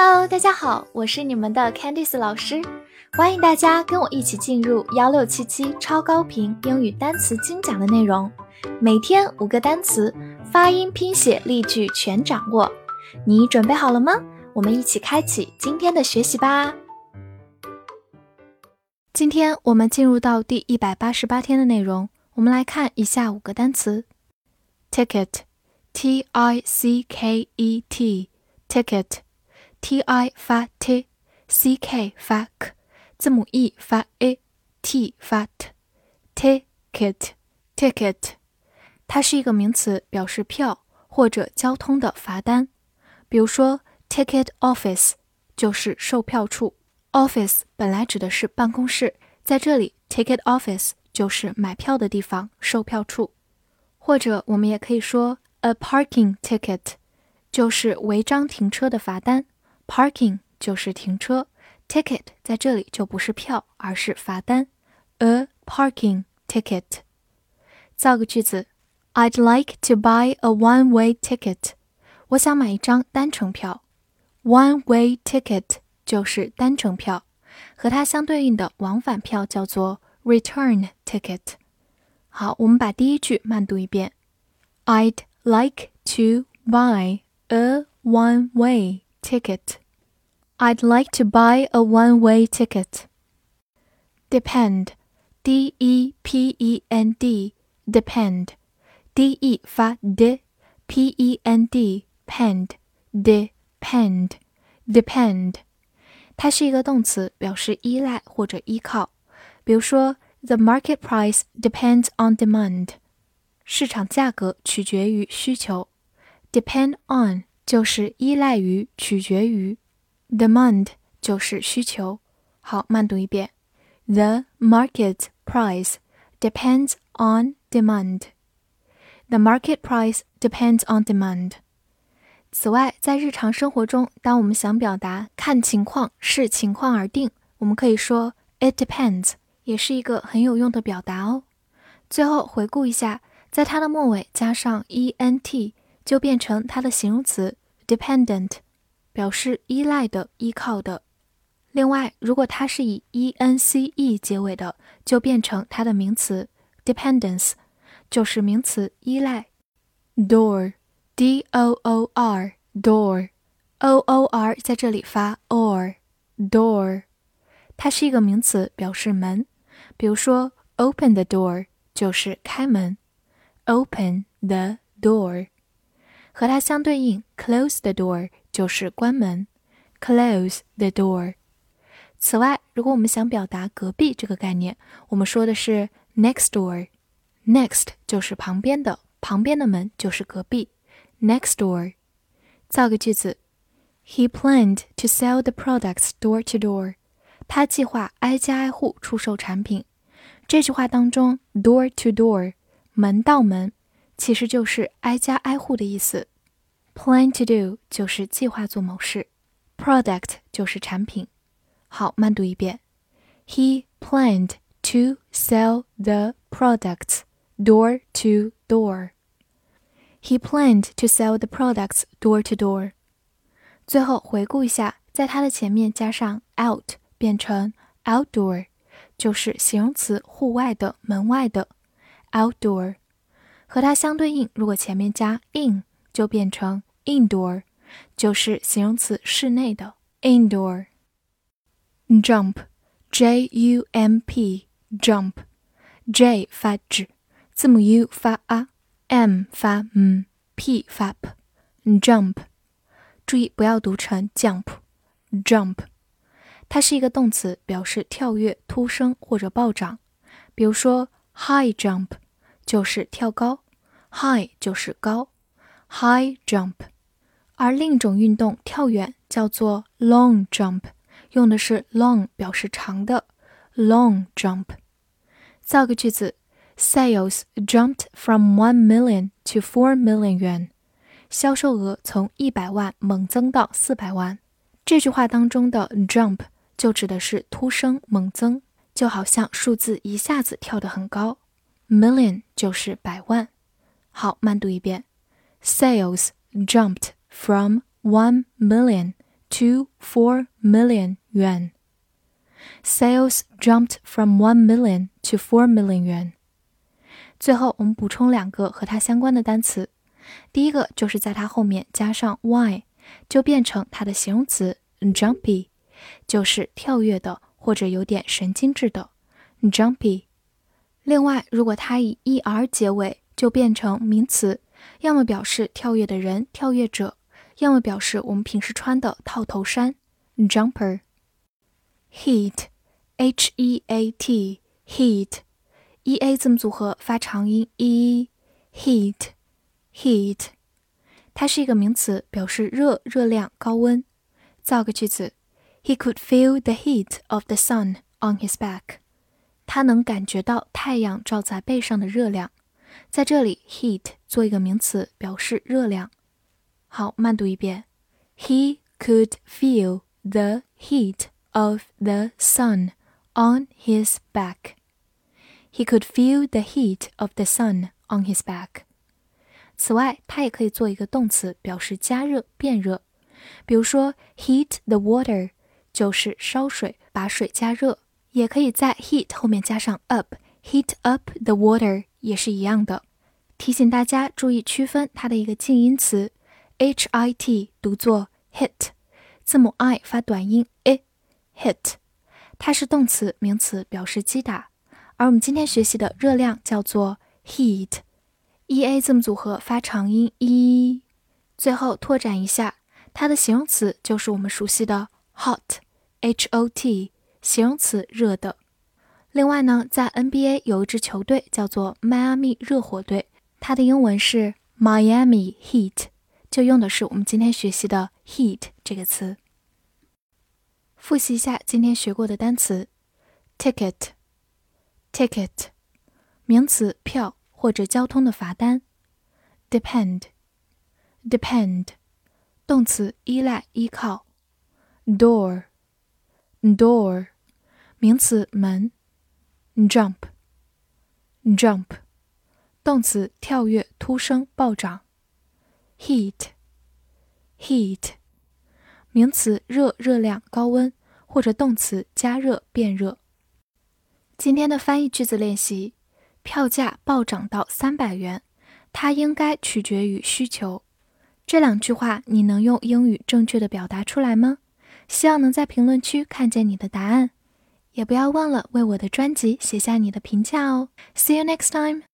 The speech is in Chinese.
Hello，大家好，我是你们的 Candice 老师，欢迎大家跟我一起进入幺六七七超高频英语单词精讲的内容，每天五个单词，发音、拼写、例句全掌握，你准备好了吗？我们一起开启今天的学习吧。今天我们进入到第一百八十八天的内容，我们来看以下五个单词：ticket，t i c k e t，ticket。T i 发 t，c k 发 k，字母 e 发 a，t 发 t，ticket，ticket，它是一个名词，表示票或者交通的罚单。比如说，ticket office 就是售票处。office 本来指的是办公室，在这里，ticket office 就是买票的地方，售票处。或者我们也可以说，a parking ticket 就是违章停车的罚单。Parking 就是停车，ticket 在这里就不是票，而是罚单。A parking ticket。造个句子：I'd like to buy a one-way ticket。我想买一张单程票。One-way ticket 就是单程票，和它相对应的往返票叫做 return ticket。好，我们把第一句慢读一遍：I'd like to buy a one-way ticket. I'd like to buy a one-way ticket. Depend, d e p e n d, depend, d e 发 d, p e n d, pend, depend, depend，它是一个动词，表示依赖或者依靠。比如说，The market price depends on demand，市场价格取决于需求。Depend on 就是依赖于、取决于，demand 就是需求。好，慢读一遍：The market price depends on demand. The market price depends on demand. 此外，在日常生活中，当我们想表达看情况、视情况而定，我们可以说 It depends，也是一个很有用的表达哦。最后回顾一下，在它的末尾加上 ent。就变成它的形容词 dependent，表示依赖的、依靠的。另外，如果它是以 e n c e 结尾的，就变成它的名词 dependence，就是名词依赖。door，d o o r door，o o r 在这里发 or door，它是一个名词，表示门。比如说，open the door 就是开门，open the door。和它相对应，close the door 就是关门，close the door。此外，如果我们想表达隔壁这个概念，我们说的是 next door。next 就是旁边的，旁边的门就是隔壁，next door。造个句子：He planned to sell the products door to door。他计划挨家挨户出售产品。这句话当中，door to door，门到门。其实就是挨家挨户的意思。Plan to do 就是计划做某事，product 就是产品。好，慢读一遍。He planned to sell the products door to door. He planned to sell the products door to door. 最后回顾一下，在它的前面加上 out 变成 outdoor，就是形容词户外的、门外的 outdoor。 和它相对应，如果前面加 in，就变成 indoor，就是形容词室内的 indoor。jump，j u m p，jump，j 发 j，字母 u 发 a，m 发 m，p 发 p，jump。注意不要读成 jump，jump。它是一个动词，表示跳跃、突升或者暴涨。比如说 high jump。就是跳高，high 就是高，high jump。而另一种运动跳远叫做 long jump，用的是 long 表示长的，long jump。造个句子：Sales jumped from one million to four million yuan。销售额从一百万猛增到四百万。这句话当中的 jump 就指的是突升猛增，就好像数字一下子跳得很高。Million 就是百万。好，慢读一遍。Sales jumped from one million to four million yuan. Sales jumped from one million to four million yuan. 最后，我们补充两个和它相关的单词。第一个就是在它后面加上 y，就变成它的形容词 jumpy，就是跳跃的或者有点神经质的 jumpy。另外，如果它以 er 结尾，就变成名词，要么表示跳跃的人、跳跃者，要么表示我们平时穿的套头衫 jumper。heat，h e a t，heat。e a 字母组合发长音 e，heat，heat，它是一个名词，表示热、热量、高温。造个句子：He could feel the heat of the sun on his back。他能感觉到太阳照在背上的热量。在这里，heat 做一个名词，表示热量。好，慢读一遍：He could feel the heat of the sun on his back。He could feel the heat of the sun on his back。此外，它也可以做一个动词，表示加热、变热。比如说，heat the water 就是烧水，把水加热。也可以在 heat 后面加上 up，heat up the water 也是一样的。提醒大家注意区分它的一个近音词，h i t 读作 hit，字母 i 发短音 i，hit，它是动词、名词，表示击打。而我们今天学习的热量叫做 heat，e a 字母组合发长音 e。最后拓展一下，它的形容词就是我们熟悉的 hot，h o t，形容词热的。另外呢，在 NBA 有一支球队叫做迈阿密热火队，它的英文是 Miami Heat，就用的是我们今天学习的 heat 这个词。复习一下今天学过的单词：ticket。ticket，名词，票或者交通的罚单。depend，depend，动词，依赖、依靠。door，door，名词，门。jump，jump，动词，跳跃、突升、暴涨。heat，heat，名词，热、热量、高温，或者动词，加热、变热。今天的翻译句子练习：票价暴涨到三百元，它应该取决于需求。这两句话你能用英语正确的表达出来吗？希望能在评论区看见你的答案，也不要忘了为我的专辑写下你的评价哦。See you next time.